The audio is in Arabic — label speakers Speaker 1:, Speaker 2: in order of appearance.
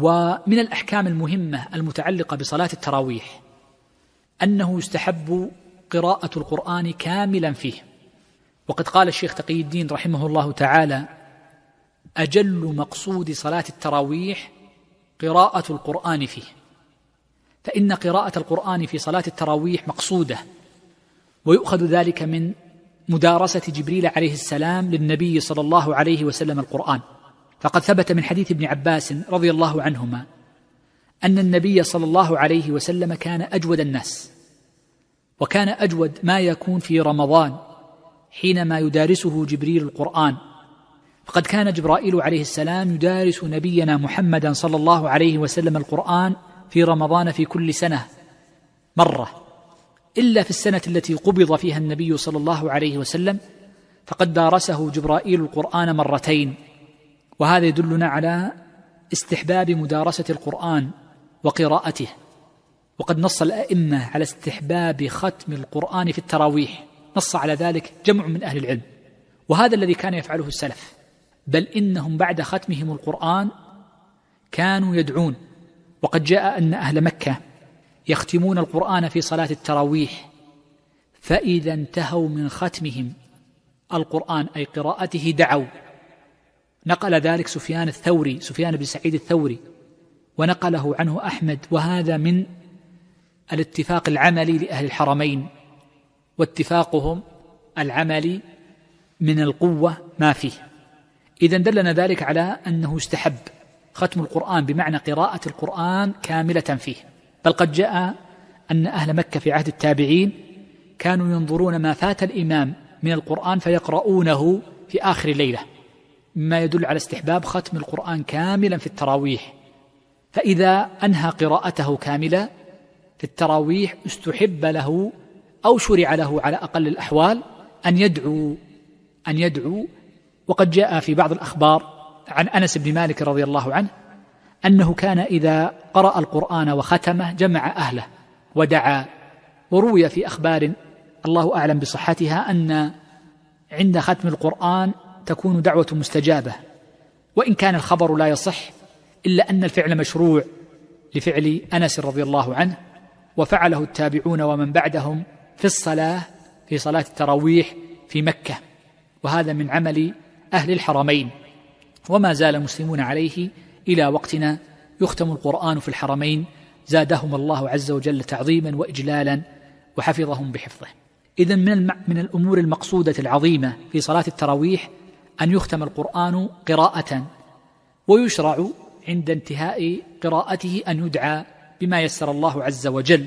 Speaker 1: ومن الأحكام المهمة المتعلقة بصلاة التراويح أنه يستحب قراءة القرآن كاملا فيه. وقد قال الشيخ تقي الدين رحمه الله تعالى أجل مقصود صلاة التراويح قراءة القرآن فيه. فإن قراءة القرآن في صلاة التراويح مقصودة ويؤخذ ذلك من مدارسة جبريل عليه السلام للنبي صلى الله عليه وسلم القرآن. فقد ثبت من حديث ابن عباس رضي الله عنهما أن النبي صلى الله عليه وسلم كان أجود الناس وكان أجود ما يكون في رمضان حينما يدارسه جبريل القرآن. فقد كان جبرائيل عليه السلام يدارس نبينا محمدا صلى الله عليه وسلم القرآن في رمضان في كل سنة مرة. إلا في السنة التي قبض فيها النبي صلى الله عليه وسلم فقد دارسه جبرائيل القرآن مرتين. وهذا يدلنا على استحباب مدارسة القرآن وقراءته. وقد نص الأئمة على استحباب ختم القرآن في التراويح. نص على ذلك جمع من أهل العلم. وهذا الذي كان يفعله السلف. بل إنهم بعد ختمهم القرآن كانوا يدعون. وقد جاء أن أهل مكة يختمون القرآن في صلاة التراويح. فإذا انتهوا من ختمهم القرآن أي قراءته دعوا. نقل ذلك سفيان الثوري سفيان بن سعيد الثوري ونقله عنه أحمد وهذا من الاتفاق العملي لأهل الحرمين واتفاقهم العملي من القوة ما فيه. إذا دلنا ذلك على أنه استحب ختم القرآن بمعنى قراءة القرآن كاملة فيه. بل قد جاء أن أهل مكة في عهد التابعين كانوا ينظرون ما فات الإمام من القرآن فيقرؤونه في آخر ليلة. مما يدل على استحباب ختم القرآن كاملا في التراويح. فإذا أنهى قراءته كاملة في التراويح استحب له أو شرع له على أقل الأحوال أن يدعو أن يدعو. وقد جاء في بعض الأخبار عن أنس بن مالك رضي الله عنه أنه كان إذا قرأ القرآن وختمه جمع أهله ودعا. وروي في أخبار الله أعلم بصحتها أن عند ختم القرآن تكون دعوة مستجابة وإن كان الخبر لا يصح إلا أن الفعل مشروع لفعل أنس رضي الله عنه وفعله التابعون ومن بعدهم في الصلاة في صلاة التراويح في مكة وهذا من عمل أهل الحرمين. وما زال المسلمون عليه إلى وقتنا يختم القرآن في الحرمين زادهم الله عز وجل تعظيما وإجلالا وحفظهم بحفظه. إذا من من الأمور المقصودة العظيمة في صلاة التراويح أن يختم القرآن قراءة ويشرع عند انتهاء قراءته أن يدعى بما يسر الله عز وجل.